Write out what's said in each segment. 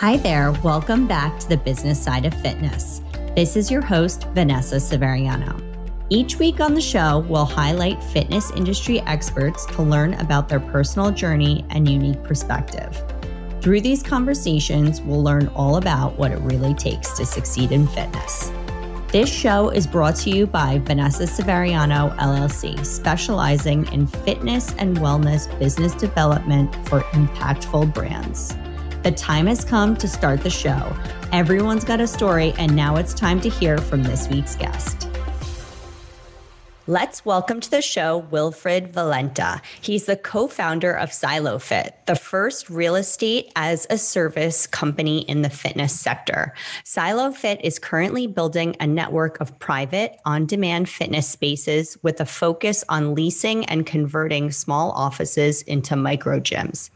Hi there. Welcome back to the business side of fitness. This is your host, Vanessa Severiano. Each week on the show, we'll highlight fitness industry experts to learn about their personal journey and unique perspective. Through these conversations, we'll learn all about what it really takes to succeed in fitness. This show is brought to you by Vanessa Severiano LLC, specializing in fitness and wellness business development for impactful brands. The time has come to start the show. Everyone's got a story, and now it's time to hear from this week's guest. Let's welcome to the show Wilfred Valenta. He's the co founder of SiloFit, the first real estate as a service company in the fitness sector. SiloFit is currently building a network of private, on demand fitness spaces with a focus on leasing and converting small offices into micro gyms.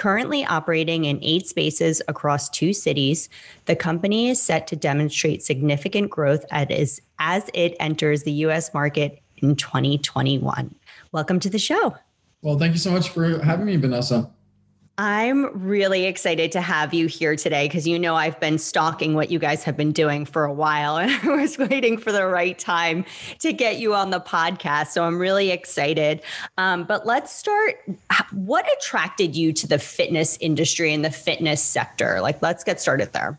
Currently operating in eight spaces across two cities, the company is set to demonstrate significant growth as, as it enters the US market in 2021. Welcome to the show. Well, thank you so much for having me, Vanessa. I'm really excited to have you here today because you know I've been stalking what you guys have been doing for a while and I was waiting for the right time to get you on the podcast. So I'm really excited. Um, but let's start. What attracted you to the fitness industry and the fitness sector? Like, let's get started there.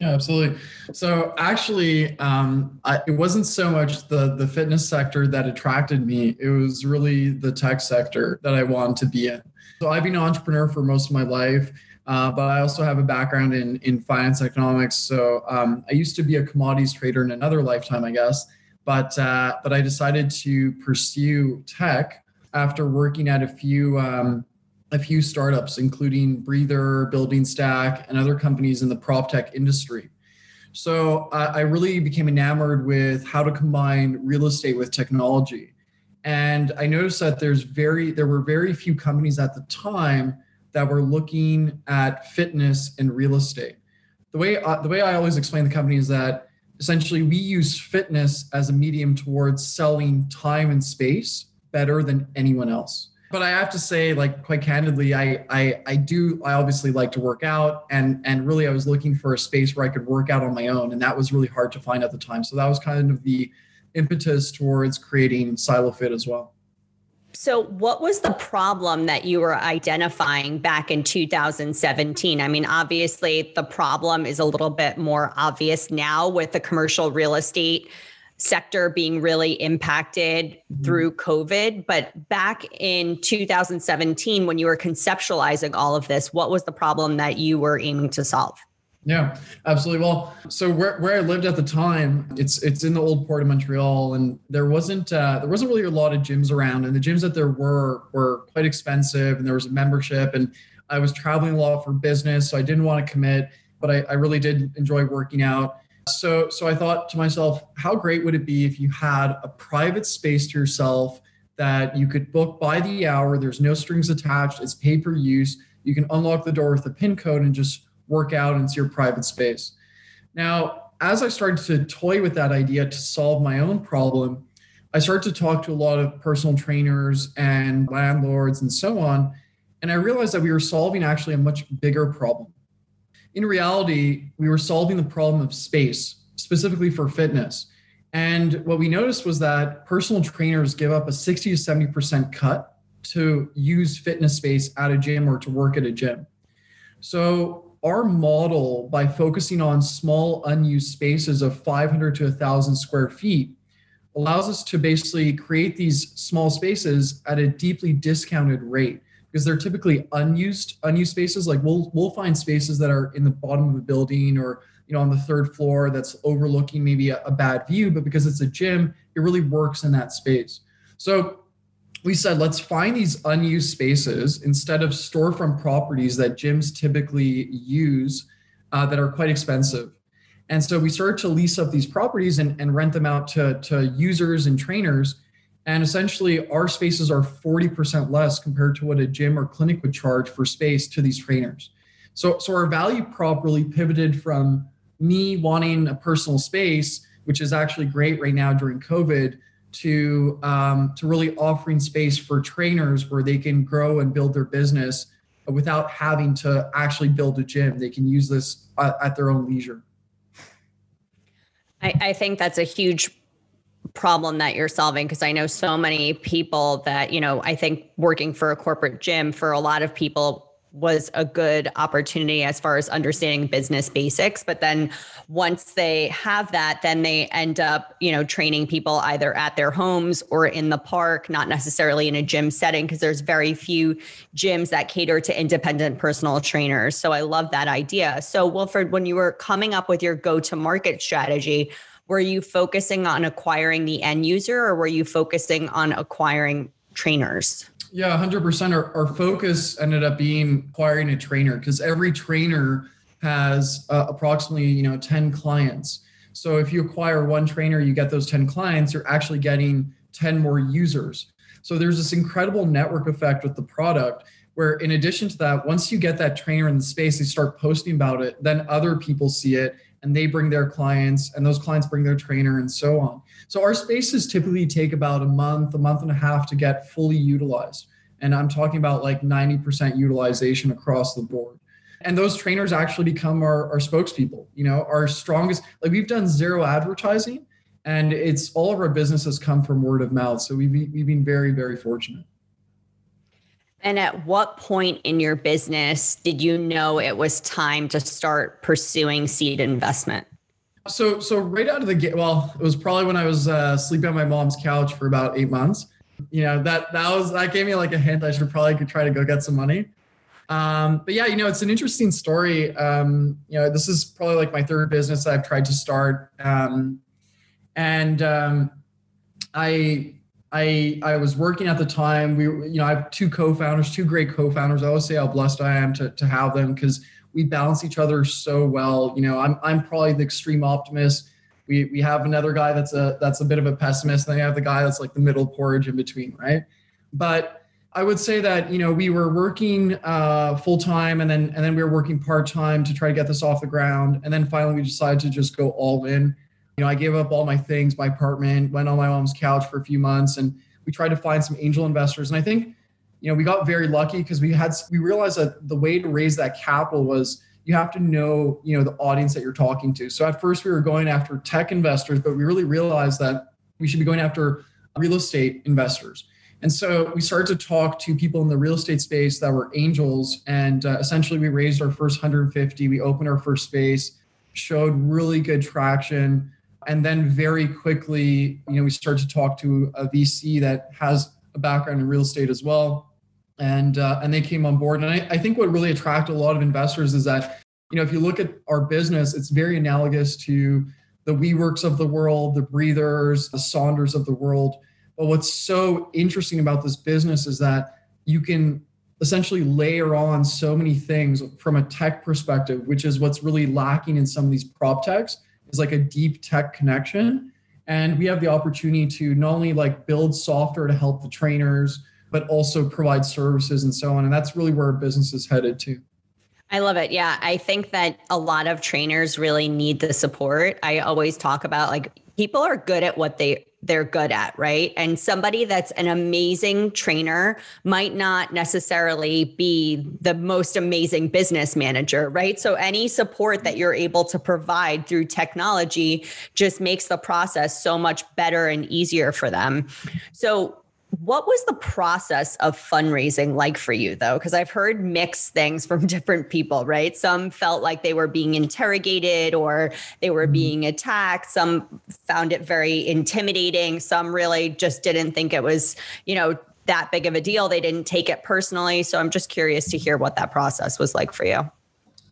Yeah, absolutely. So actually, um, I, it wasn't so much the the fitness sector that attracted me. It was really the tech sector that I wanted to be in. So I've been an entrepreneur for most of my life, uh, but I also have a background in in finance economics. So um, I used to be a commodities trader in another lifetime, I guess. But uh, but I decided to pursue tech after working at a few um, a few startups, including Breather, Building Stack, and other companies in the prop tech industry. So uh, I really became enamored with how to combine real estate with technology. And i noticed that there's very there were very few companies at the time that were looking at fitness and real estate. The way uh, the way i always explain the company is that essentially we use fitness as a medium towards selling time and space better than anyone else but i have to say like quite candidly i i, I do i obviously like to work out and and really i was looking for a space where i could work out on my own and that was really hard to find at the time so that was kind of the impetus towards creating SiloFit as well. So, what was the problem that you were identifying back in 2017? I mean, obviously, the problem is a little bit more obvious now with the commercial real estate sector being really impacted mm-hmm. through COVID. But back in 2017, when you were conceptualizing all of this, what was the problem that you were aiming to solve? Yeah, absolutely. Well, so where, where I lived at the time, it's it's in the old port of Montreal, and there wasn't uh, there wasn't really a lot of gyms around, and the gyms that there were were quite expensive, and there was a membership, and I was traveling a lot for business, so I didn't want to commit, but I, I really did enjoy working out. So so I thought to myself, how great would it be if you had a private space to yourself that you could book by the hour? There's no strings attached. It's pay per use. You can unlock the door with a pin code and just work out into your private space. Now, as I started to toy with that idea to solve my own problem, I started to talk to a lot of personal trainers and landlords and so on. And I realized that we were solving actually a much bigger problem. In reality, we were solving the problem of space, specifically for fitness. And what we noticed was that personal trainers give up a 60 to 70% cut to use fitness space at a gym or to work at a gym. So our model by focusing on small unused spaces of 500 to 1000 square feet allows us to basically create these small spaces at a deeply discounted rate because they're typically unused unused spaces like we'll we'll find spaces that are in the bottom of a building or you know on the third floor that's overlooking maybe a, a bad view but because it's a gym it really works in that space so we said let's find these unused spaces instead of storefront properties that gyms typically use uh, that are quite expensive. And so we started to lease up these properties and, and rent them out to, to users and trainers. And essentially, our spaces are 40% less compared to what a gym or clinic would charge for space to these trainers. So, so our value prop really pivoted from me wanting a personal space, which is actually great right now during COVID, to um, to really offering space for trainers where they can grow and build their business without having to actually build a gym. They can use this at, at their own leisure. I, I think that's a huge problem that you're solving because I know so many people that, you know, I think working for a corporate gym for a lot of people was a good opportunity as far as understanding business basics. But then once they have that then they end up you know training people either at their homes or in the park not necessarily in a gym setting because there's very few gyms that cater to independent personal trainers. So i love that idea. So wilfred when you were coming up with your go to market strategy were you focusing on acquiring the end user or were you focusing on acquiring trainers yeah, 100%. Our, our focus ended up being acquiring a trainer because every trainer has uh, approximately, you know, 10 clients. So if you acquire one trainer, you get those 10 clients, you're actually getting 10 more users. So there's this incredible network effect with the product where in addition to that, once you get that trainer in the space, they start posting about it, then other people see it and they bring their clients and those clients bring their trainer and so on. So our spaces typically take about a month, a month and a half to get fully utilized. And I'm talking about like 90% utilization across the board. And those trainers actually become our, our spokespeople, you know, our strongest, like we've done zero advertising and it's all of our business has come from word of mouth. So we've, we've been very, very fortunate. And at what point in your business did you know it was time to start pursuing seed investment? So, so right out of the gate, well, it was probably when I was uh, sleeping on my mom's couch for about eight months. You know that that was that gave me like a hint I should probably try to go get some money. Um, but yeah, you know, it's an interesting story. Um, you know, this is probably like my third business I've tried to start, um, and um, I I I was working at the time. We you know I have two co-founders, two great co-founders. I always say how blessed I am to to have them because we balance each other so well. You know, I'm I'm probably the extreme optimist. We we have another guy that's a that's a bit of a pessimist. And then you have the guy that's like the middle porridge in between, right? But I would say that you know we were working uh, full time and then and then we were working part time to try to get this off the ground. And then finally we decided to just go all in you know, I gave up all my things, my apartment, went on my mom's couch for a few months, and we tried to find some angel investors. And I think, you know, we got very lucky because we had we realized that the way to raise that capital was you have to know, you know, the audience that you're talking to. So at first we were going after tech investors, but we really realized that we should be going after real estate investors. And so we started to talk to people in the real estate space that were angels. And uh, essentially, we raised our first 150. We opened our first space, showed really good traction and then very quickly, you know, we started to talk to a VC that has a background in real estate as well, and uh, and they came on board. And I, I think what really attracted a lot of investors is that, you know, if you look at our business, it's very analogous to the WeWorks of the world, the Breathers, the Sonders of the world. But what's so interesting about this business is that you can essentially layer on so many things from a tech perspective, which is what's really lacking in some of these prop techs is like a deep tech connection and we have the opportunity to not only like build software to help the trainers but also provide services and so on and that's really where our business is headed to I love it. Yeah. I think that a lot of trainers really need the support. I always talk about like people are good at what they they're good at, right? And somebody that's an amazing trainer might not necessarily be the most amazing business manager, right? So any support that you're able to provide through technology just makes the process so much better and easier for them. So what was the process of fundraising like for you, though? Because I've heard mixed things from different people, right? Some felt like they were being interrogated or they were mm-hmm. being attacked. Some found it very intimidating. Some really just didn't think it was, you know, that big of a deal. They didn't take it personally. So I'm just curious to hear what that process was like for you.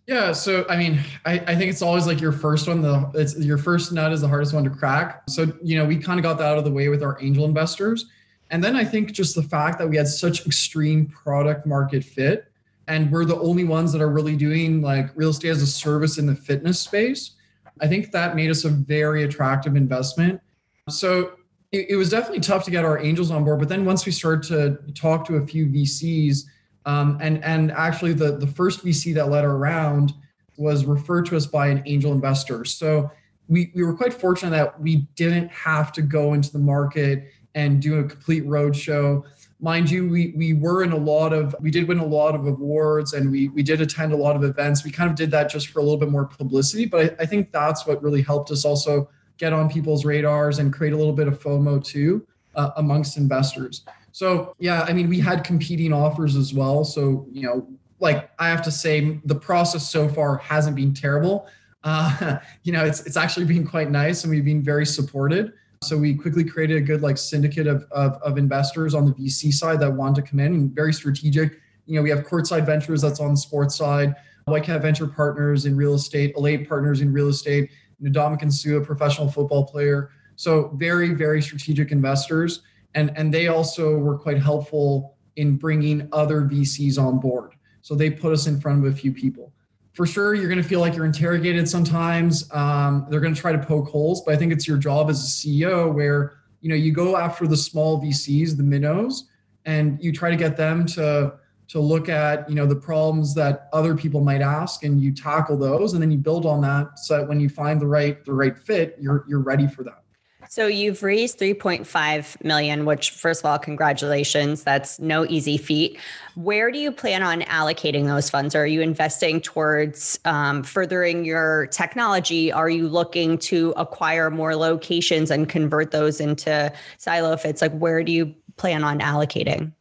Yeah, so I mean, I, I think it's always like your first one. The it's your first nut is the hardest one to crack. So you know, we kind of got that out of the way with our angel investors and then I think just the fact that we had such extreme product market fit and we're the only ones that are really doing like real estate as a service in the fitness space, I think that made us a very attractive investment. So it, it was definitely tough to get our angels on board. But then once we started to talk to a few VCs, um, and and actually the the first VC that led our round was referred to us by an angel investor. So we we were quite fortunate that we didn't have to go into the market and do a complete roadshow. mind you, we we were in a lot of we did win a lot of awards and we we did attend a lot of events. We kind of did that just for a little bit more publicity, but I, I think that's what really helped us also get on people's radars and create a little bit of FOMO too uh, amongst investors. So yeah, I mean, we had competing offers as well. So you know, like I have to say, the process so far hasn't been terrible. Uh, you know, it's it's actually been quite nice, and we've been very supported. So we quickly created a good like syndicate of, of, of investors on the VC side that want to come in and very strategic. You know, we have Courtside Ventures that's on the sports side, Whitecap Venture Partners in real estate, Alate Partners in real estate, Ndamukong Suh, a professional football player. So very, very strategic investors. And, and they also were quite helpful in bringing other VCs on board. So they put us in front of a few people for sure you're going to feel like you're interrogated sometimes. Um, they're going to try to poke holes but i think it's your job as a ceo where you know you go after the small vcs the minnows and you try to get them to to look at you know the problems that other people might ask and you tackle those and then you build on that so that when you find the right the right fit you're you're ready for that so you've raised 3.5 million, which first of all, congratulations. That's no easy feat. Where do you plan on allocating those funds? Are you investing towards um, furthering your technology? Are you looking to acquire more locations and convert those into SiloFits? Like where do you plan on allocating?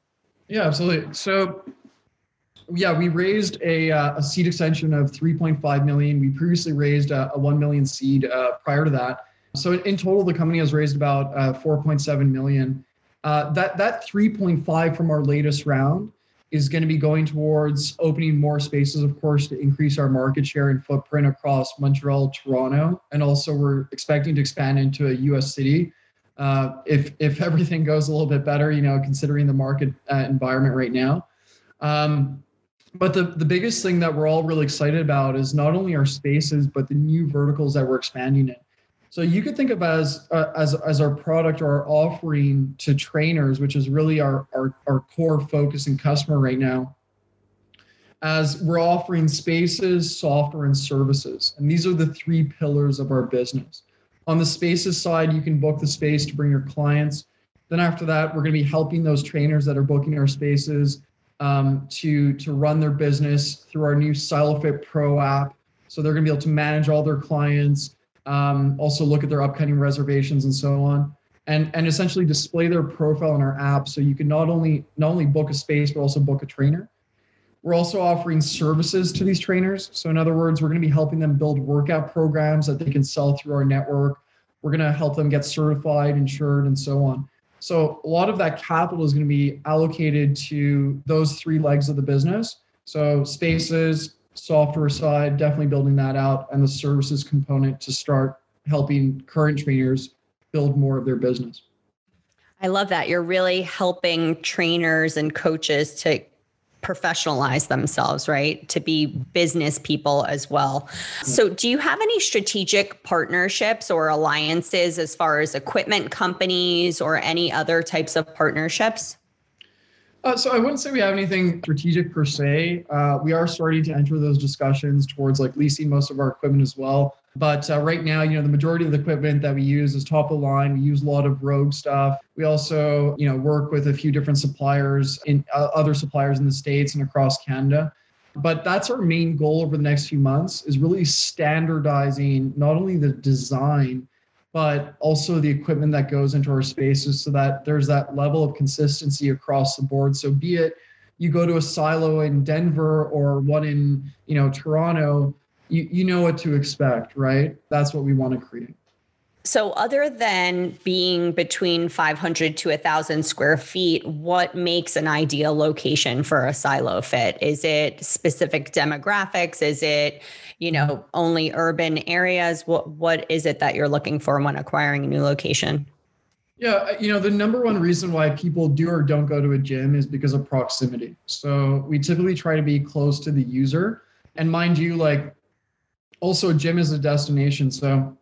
Yeah, absolutely. So yeah, we raised a, uh, a seed extension of 3.5 million. We previously raised a, a 1 million seed uh, prior to that. So in total, the company has raised about uh, 4.7 million. Uh, that that 3.5 from our latest round is going to be going towards opening more spaces, of course, to increase our market share and footprint across Montreal, Toronto, and also we're expecting to expand into a U.S. city. Uh, if if everything goes a little bit better, you know, considering the market uh, environment right now. Um, but the, the biggest thing that we're all really excited about is not only our spaces, but the new verticals that we're expanding in. So you could think of as uh, as as our product or our offering to trainers, which is really our, our our core focus and customer right now. As we're offering spaces, software, and services, and these are the three pillars of our business. On the spaces side, you can book the space to bring your clients. Then after that, we're going to be helping those trainers that are booking our spaces um, to to run their business through our new SiloFit Pro app. So they're going to be able to manage all their clients um, also look at their upcoming reservations and so on. And and essentially display their profile in our app so you can not only not only book a space but also book a trainer. We're also offering services to these trainers. So in other words we're going to be helping them build workout programs that they can sell through our network. We're going to help them get certified insured and so on. So a lot of that capital is going to be allocated to those three legs of the business. So spaces software side, definitely building that out, and the services component to start helping current trainers build more of their business. I love that. You're really helping trainers and coaches to professionalize themselves, right? To be business people as well. So, do you have any strategic partnerships or alliances as far as equipment companies or any other types of partnerships? Uh, so I wouldn't say we have anything strategic per se. Uh, we are starting to enter those discussions towards like leasing most of our equipment as well. But uh, right now, you know, the majority of the equipment that we use is top of line. We use a lot of Rogue stuff. We also, you know, work with a few different suppliers in uh, other suppliers in the states and across Canada. But that's our main goal over the next few months is really standardizing not only the design but also the equipment that goes into our spaces so that there's that level of consistency across the board. So be it you go to a silo in Denver or one in, you know, Toronto, you, you know what to expect, right? That's what we want to create. So, other than being between 500 to 1,000 square feet, what makes an ideal location for a SiloFit? Is it specific demographics? Is it, you know, only urban areas? What What is it that you're looking for when acquiring a new location? Yeah, uh, you know, the number one reason why people do or don't go to a gym is because of proximity. So, we typically try to be close to the user. And mind you, like, also, a gym is a destination. So,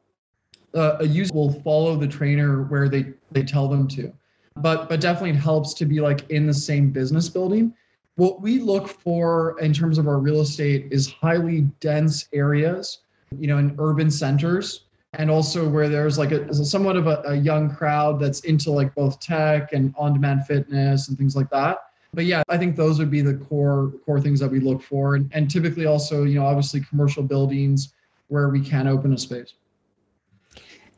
uh, a user will follow the trainer where they they tell them to. But but definitely it helps to be like in the same business building. What we look for in terms of our real estate is highly dense areas you know in urban centers and also where there's like a, somewhat of a, a young crowd that's into like both tech and on-demand fitness and things like that. But yeah, I think those would be the core core things that we look for, and, and typically also, you know, obviously commercial buildings where we can open a space.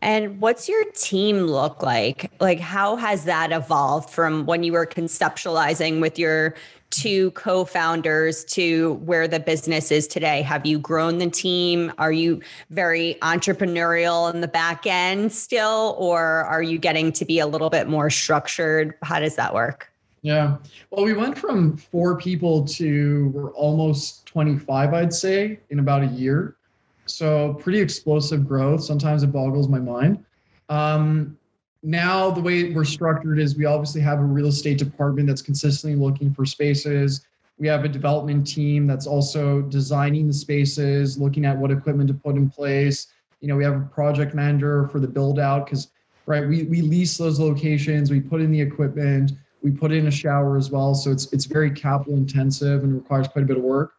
And what's your team look like? Like, how has that evolved from when you were conceptualizing with your two co founders to where the business is today? Have you grown the team? Are you very entrepreneurial in the back end still, or are you getting to be a little bit more structured? How does that work? Yeah. Well, we went from four people to we're almost 25, I'd say, in about a year. So pretty explosive growth. Sometimes it boggles my mind. Um, now the way we're structured is we obviously have a real estate department that's consistently looking for spaces. We have a development team that's also designing the spaces, looking at what equipment to put in place. You know, we have a project manager for the build out because right, we, we lease those locations, we put in the equipment, we put in a shower as well, so it's it's very capital intensive and requires quite a bit of work.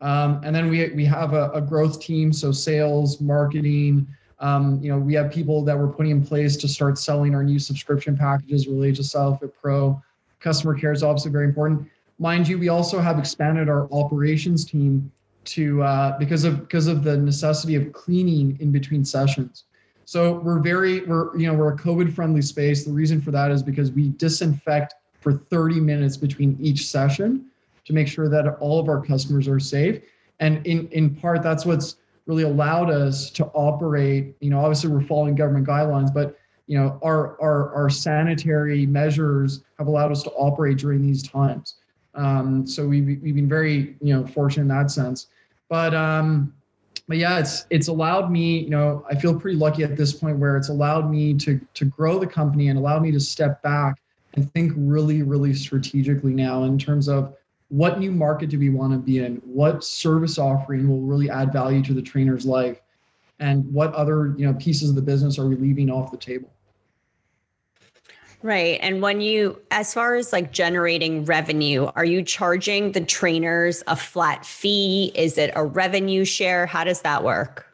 Um, and then we we have a, a, growth team, so sales, marketing. Um, you know, we have people that we're putting in place to start selling our new subscription packages related to SiloFit Pro. Customer care is obviously very important. Mind you, we also have expanded our operations team to uh, because of because of the necessity of cleaning in between sessions. So we're very we're you know we're a COVID friendly space. The reason for that is because we disinfect for 30 minutes between each session to make sure that all of our customers are safe. And in, in part, that's what's really allowed us to operate. You know, obviously we're following government guidelines, but you know, our our, our sanitary measures have allowed us to operate during these times. Um, so we've, we've been very you know fortunate in that sense. But um, but yeah, it's it's allowed me, you know, I feel pretty lucky at this point where it's allowed me to to grow the company and allowed me to step back and think really, really strategically now in terms of what new market do we want to be in? What service offering will really add value to the trainer's life? And what other you know pieces of the business are we leaving off the table? Right. And when you, as far as like generating revenue, are you charging the trainers a flat fee? Is it a revenue share? How does that work?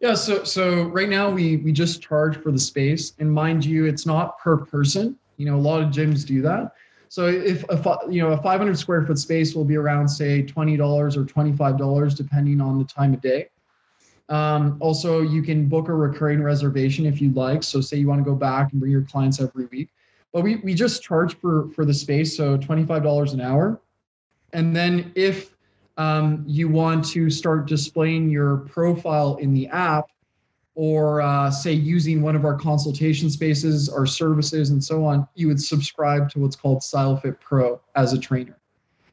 Yeah, so so right now we we just charge for the space, and mind you, it's not per person. You know, a lot of gyms do that. So if a you know a 500 square foot space will be around say twenty dollars or twenty five dollars depending on the time of day. Um, also, you can book a recurring reservation if you'd like. So say you want to go back and bring your clients every week. But we, we just charge for, for the space, so $25 an hour. And then if um, you want to start displaying your profile in the app, or uh, say using one of our consultation spaces, our services, and so on, you would subscribe to what's called SiloFit Pro as a trainer.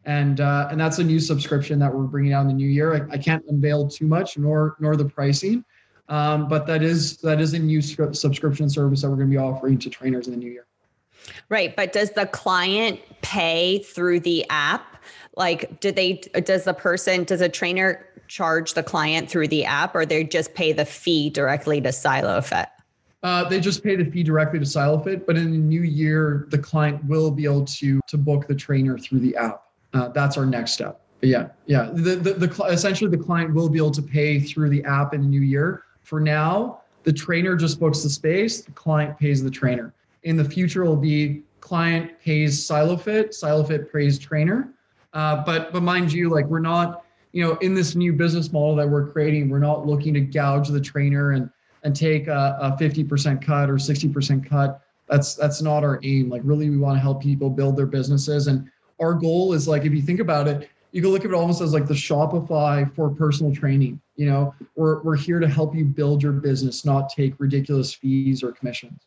And uh, and that's a new subscription that we're bringing out in the new year. I, I can't unveil too much, nor nor the pricing, um, but that is that is a new subscription service that we're going to be offering to trainers in the new year. Right, but does the client pay through the app? Like, do they? Does the person? Does a trainer charge the client through the app, or they just pay the fee directly to SiloFit? Uh, they just pay the fee directly to SiloFit, but in the new year, the client will be able to to book the trainer through the app. Uh, that's our next step. But yeah, yeah. The, the the essentially the client will be able to pay through the app in the new year. For now, the trainer just books the space. The client pays the trainer. In the future, will be client pays SiloFit, SiloFit pays trainer. Uh, but but mind you, like we're not you know, in this new business model that we're creating, we're not looking to gouge the trainer and and take a, a 50% cut or 60% cut. That's that's not our aim. Like really, we want to help people build their businesses. And our goal is like, if you think about it, you can look at it almost as like the Shopify for personal training. You know, we're we're here to help you build your business, not take ridiculous fees or commissions.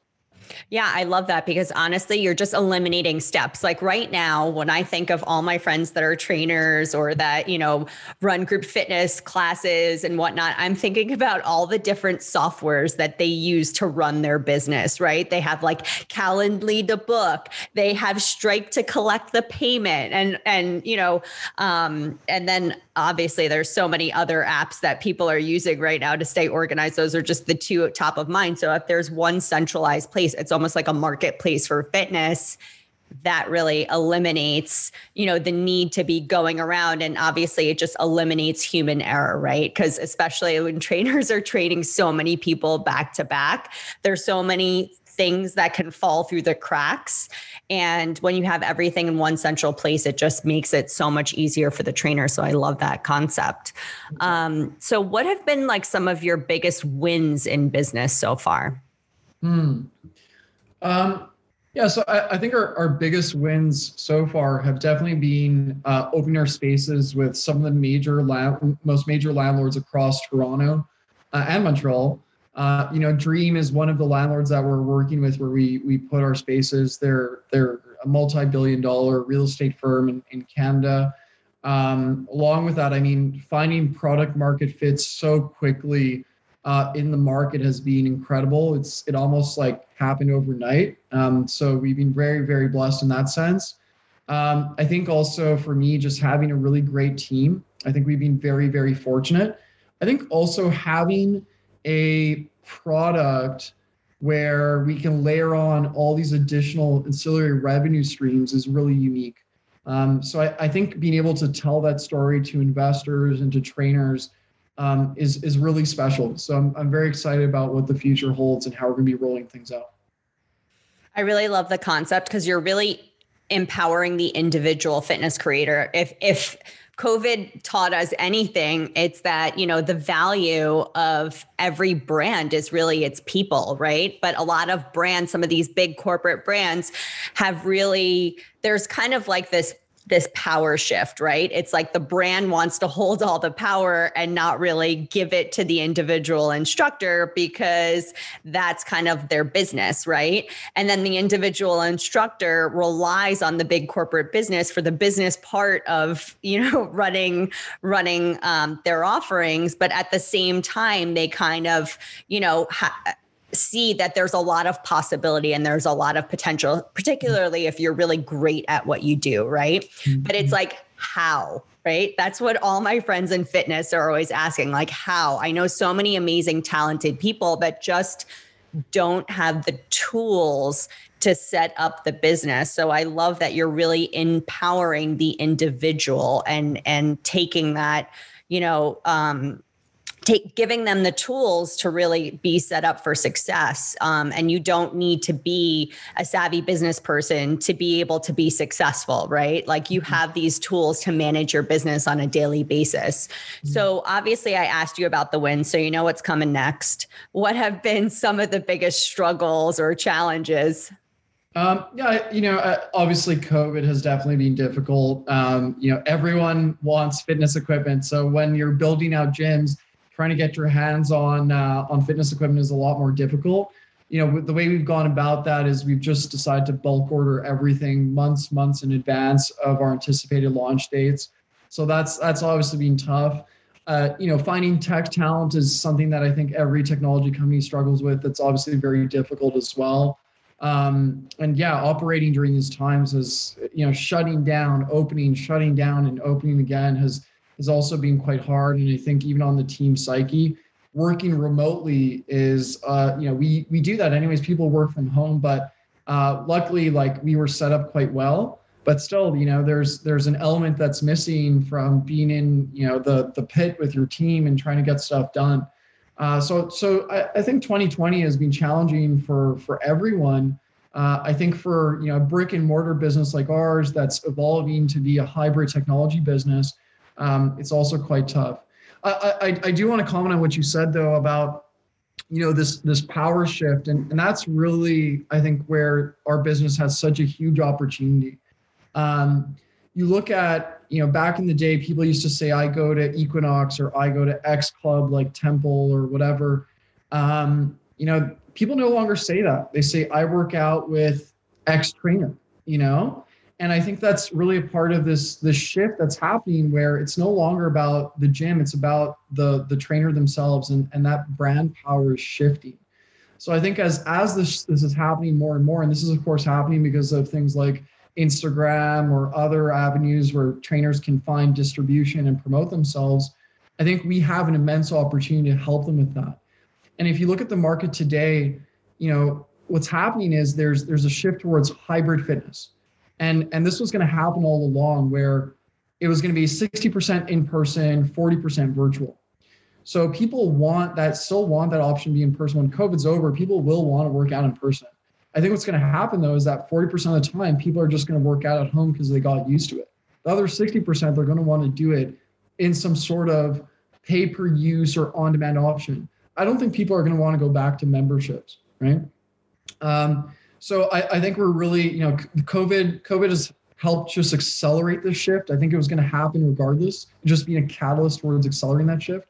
Yeah, I love that because honestly, you're just eliminating steps. Like right now, when I think of all my friends that are trainers or that, you know, run group fitness classes and whatnot, I'm thinking about all the different softwares that they use to run their business, right? They have like Calendly to book, they have Stripe to collect the payment and and you know, um, and then obviously there's so many other apps that people are using right now to stay organized. Those are just the two top of mind. So if there's one centralized place, it's almost like a marketplace for fitness that really eliminates you know the need to be going around and obviously it just eliminates human error right because especially when trainers are training so many people back to back there's so many things that can fall through the cracks. And when you have everything in one central place, it just makes it so much easier for the trainer. So I love that concept. Um, so, what have been like some of your biggest wins in business so far? Hmm. Um, yeah, so I, I, think our, our biggest wins so far have definitely been uh, opening our spaces with some of the major, la- most major landlords across Toronto uh, and Montreal. Uh, you know, Dream is one of the landlords that we're working with where we we put our spaces. They're they're a multi-billion dollar real estate firm in, in Canada. Um, along with that, I mean, finding product market fits so quickly uh, in the market has been incredible. It's it almost like happened overnight. Um, so we've been very very blessed in that sense. Um, I think also for me, just having a really great team. I think we've been very very fortunate. I think also having a product where we can layer on all these additional ancillary revenue streams is really unique. Um, so I, I, think being able to tell that story to investors and to trainers um, is is really special. So I'm I'm very excited about what the future holds and how we're going to be rolling things out. I really love the concept because you're really empowering the individual fitness creator. If if COVID taught us anything, it's that, you know, the value of every brand is really its people, right? But a lot of brands, some of these big corporate brands have really, there's kind of like this this power shift, right? It's like the brand wants to hold all the power and not really give it to the individual instructor because that's kind of their business, right? And then the individual instructor relies on the big corporate business for the business part of, you know, running running um, their offerings, but at the same time they kind of, you know, ha- see that there's a lot of possibility and there's a lot of potential, particularly if you're really great at what you do, right? Mm-hmm. But it's like, how? Right. That's what all my friends in fitness are always asking, like, how? I know so many amazing, talented people that just don't have the tools to set up the business. So I love that you're really empowering the individual and and taking that, you know, um, take giving them the tools to really be set up for success um, and you don't need to be a savvy business person to be able to be successful right like you mm-hmm. have these tools to manage your business on a daily basis mm-hmm. so obviously i asked you about the win so you know what's coming next what have been some of the biggest struggles or challenges um, yeah, you know, uh, obviously COVID has definitely been difficult. Um, you know, everyone wants fitness equipment. So when you're building out gyms, trying to get your hands on uh, on fitness equipment is a lot more difficult. You know, the way we've gone about that is we've just decided to bulk order everything months, months in advance of our anticipated launch dates. So that's that's obviously been tough. Uh, you know, finding tech talent is something that I think every technology company struggles with. That's obviously very difficult as well. Um, and yeah, operating during these times is, you know, shutting down, opening, shutting down, and opening again has has also been quite hard. And I think even on the team psyche, working remotely is, uh, you know, we we do that anyways. People work from home, but uh, luckily, like we were set up quite well. But still, you know, there's there's an element that's missing from being in, you know, the the pit with your team and trying to get stuff done. Uh, so so I, I, think 2020 has been challenging for for everyone. Uh, I think for you know a brick and mortar business like ours that's evolving to be a hybrid technology business, um, it's also quite tough. I, I, I do want to comment on what you said though about you know this this power shift and, and that's really i think where our business has such a huge opportunity. Um, you look at you know back in the day people used to say i go to equinox or i go to x club like temple or whatever. Um, you know people no longer say that. They say i work out with x trainer you know and I think that's really a part of this this shift that's happening where it's no longer about the gym, it's about the the trainer themselves and, and that brand power is shifting. So I think as as this this is happening more and more, and this is of course happening because of things like Instagram or other avenues where trainers can find distribution and promote themselves, I think we have an immense opportunity to help them with that. And if you look at the market today, you know, what's happening is there's there's a shift towards hybrid fitness And, and this was going to happen all along where it was going to be 60% in person, 40% virtual. So people want that, still want that option to be in person. When COVID's over, people will want to work out in person. I think what's going to happen though is that 40% of the time, people are just going to work out at home because they got used to it. The other 60%, they're going to want to do it in some sort of pay per use or on demand option. I don't think people are going to want to go back to memberships, right? Um, so I, I think we're really, you know, COVID, COVID has helped just accelerate this shift. I think it was going to happen regardless, just being a catalyst towards accelerating that shift.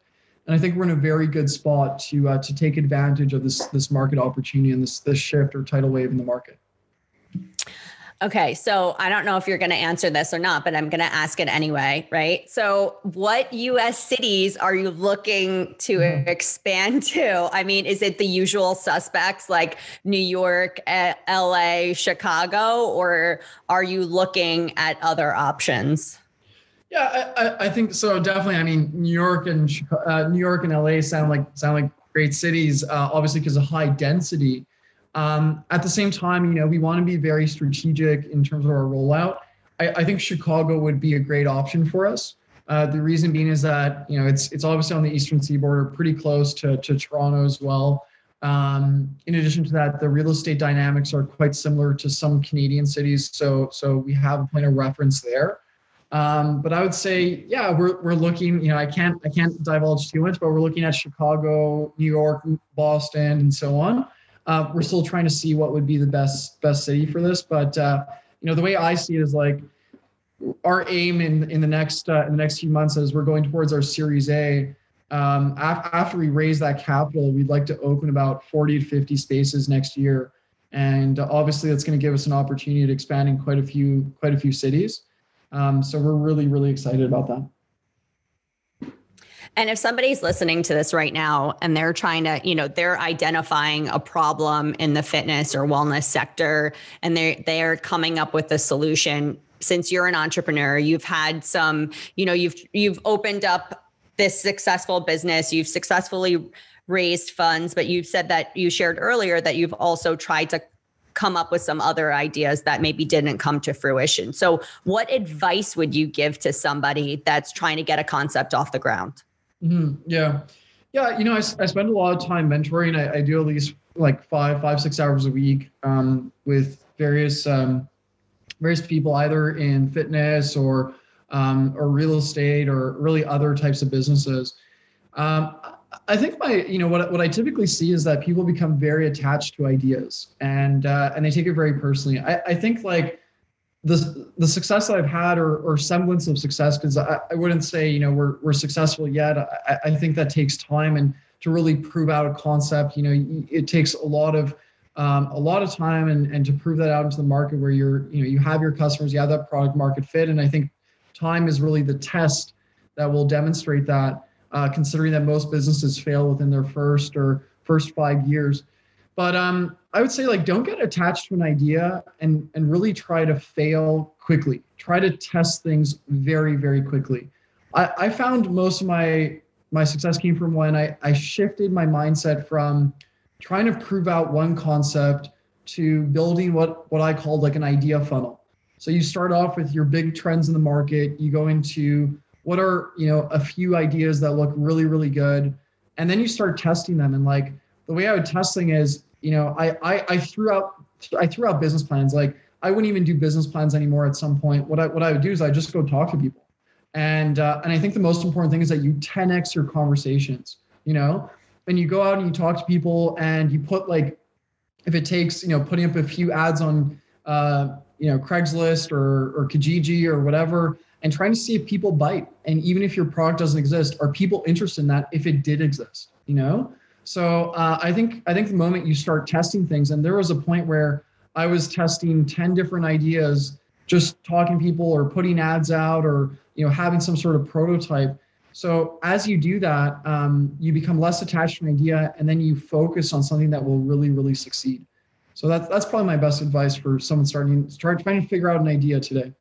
And I think we're in a very good spot to uh, to take advantage of this this market opportunity and this this shift or tidal wave in the market. Okay, so I don't know if you're going to answer this or not, but I'm going to ask it anyway, right? So, what US cities are you looking to mm-hmm. expand to? I mean, is it the usual suspects like New York, LA, Chicago, or are you looking at other options? Yeah, I, I think so. Definitely. I mean, New York and uh, New York and LA sound like sound like great cities, uh, obviously because of high density. Um, at the same time, you know, we want to be very strategic in terms of our rollout. I, I think Chicago would be a great option for us. Uh, the reason being is that you know it's it's obviously on the eastern seaboard, pretty close to to Toronto as well. Um, in addition to that, the real estate dynamics are quite similar to some Canadian cities, so so we have a point of reference there. Um, but I would say, yeah, we're, we're looking, you know, I can't I can't divulge too much, but we're looking at Chicago, New York, Boston, and so on. Uh, we're still trying to see what would be the best best city for this. But uh, you know, the way I see it is like our aim in in the next uh, in the next few months as we're going towards our Series A. Um, af- after we raise that capital, we'd like to open about 40 to 50 spaces next year, and obviously that's going to give us an opportunity to expand in quite a few quite a few cities. Um, so we're really really excited about that. And if somebody's listening to this right now and they're trying to, you know, they're identifying a problem in the fitness or wellness sector and they they're coming up with a solution, since you're an entrepreneur, you've had some, you know, you've you've opened up this successful business, you've successfully raised funds, but you've said that you shared earlier that you've also tried to come up with some other ideas that maybe didn't come to fruition. So, what advice would you give to somebody that's trying to get a concept off the ground? Mm-hmm. Yeah. Yeah. You know, I, I spend a lot of time mentoring. I, I do at least like five, five, six hours a week um, with various, um, various people either in fitness or, um, or real estate or really other types of businesses. Um, I think my, you know, what, what I typically see is that people become very attached to ideas and, uh, and they take it very personally. I, I think like, the the success that I've had or, or semblance of success, because I, I wouldn't say you know we're we're successful yet. I, I think that takes time and to really prove out a concept, you know, it takes a lot of um, a lot of time and and to prove that out into the market where you're you know you have your customers, you have that product market fit, and I think time is really the test that will demonstrate that. Uh, considering that most businesses fail within their first or first five years. But um, I would say like don't get attached to an idea and and really try to fail quickly. Try to test things very very quickly. I, I found most of my my success came from when I, I shifted my mindset from trying to prove out one concept to building what what I called like an idea funnel. So you start off with your big trends in the market. You go into what are you know a few ideas that look really really good, and then you start testing them. And like the way I would test thing is you know, I, I, I threw out, I threw out business plans. Like I wouldn't even do business plans anymore at some point. What I, what I would do is I just go talk to people. And, uh, and I think the most important thing is that you 10X your conversations, you know, and you go out and you talk to people and you put like, if it takes, you know, putting up a few ads on, uh, you know, Craigslist or, or Kijiji or whatever, and trying to see if people bite. And even if your product doesn't exist, are people interested in that if it did exist, you know? So uh, I think I think the moment you start testing things, and there was a point where I was testing ten different ideas, just talking people or putting ads out or you know having some sort of prototype. So as you do that, um, you become less attached to an idea, and then you focus on something that will really really succeed. So that's that's probably my best advice for someone starting start trying to figure out an idea today.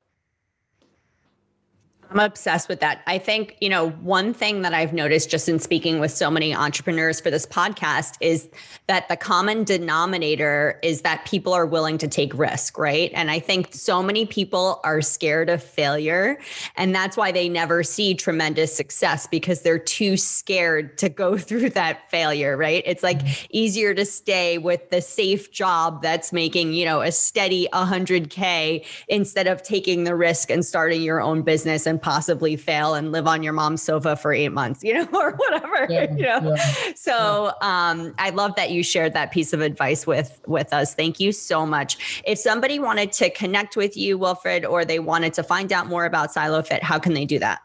I'm obsessed with that. I think, you know, one thing that I've noticed just in speaking with so many entrepreneurs for this podcast is that the common denominator is that people are willing to take risk, right? And I think so many people are scared of failure. And that's why they never see tremendous success because they're too scared to go through that failure, right? It's like mm-hmm. easier to stay with the safe job that's making, you know, a steady 100K instead of taking the risk and starting your own business and possibly fail and live on your mom's sofa for eight months, you know, or whatever. Yeah, you know. Yeah, so yeah. um, I love that you shared that piece of advice with with us. Thank you so much. If somebody wanted to connect with you, Wilfred, or they wanted to find out more about SiloFit, how can they do that?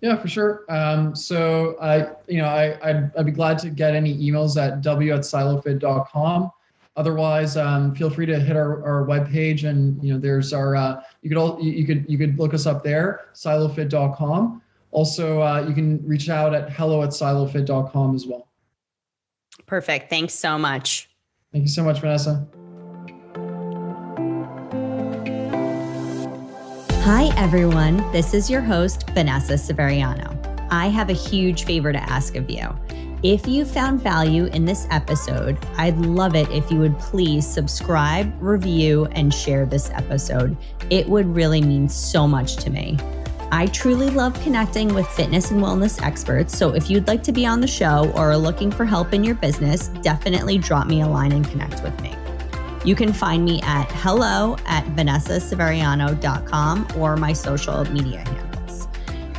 Yeah, for sure. Um, so I, you know, I, I'd, I'd, be glad to get any emails at w at silofit.com. Otherwise, um, feel free to hit our, our webpage and you know there's our uh, you could all you could you could look us up there silofit.com. Also, uh, you can reach out at hello at silofit.com as well. Perfect. Thanks so much. Thank you so much, Vanessa. Hi, everyone. This is your host, Vanessa Severiano. I have a huge favor to ask of you. If you found value in this episode, I'd love it if you would please subscribe, review, and share this episode. It would really mean so much to me. I truly love connecting with fitness and wellness experts. So if you'd like to be on the show or are looking for help in your business, definitely drop me a line and connect with me. You can find me at hello at vanessaseveriano.com or my social media handle.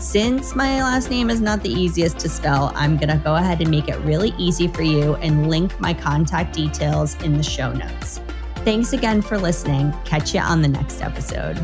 Since my last name is not the easiest to spell, I'm going to go ahead and make it really easy for you and link my contact details in the show notes. Thanks again for listening. Catch you on the next episode.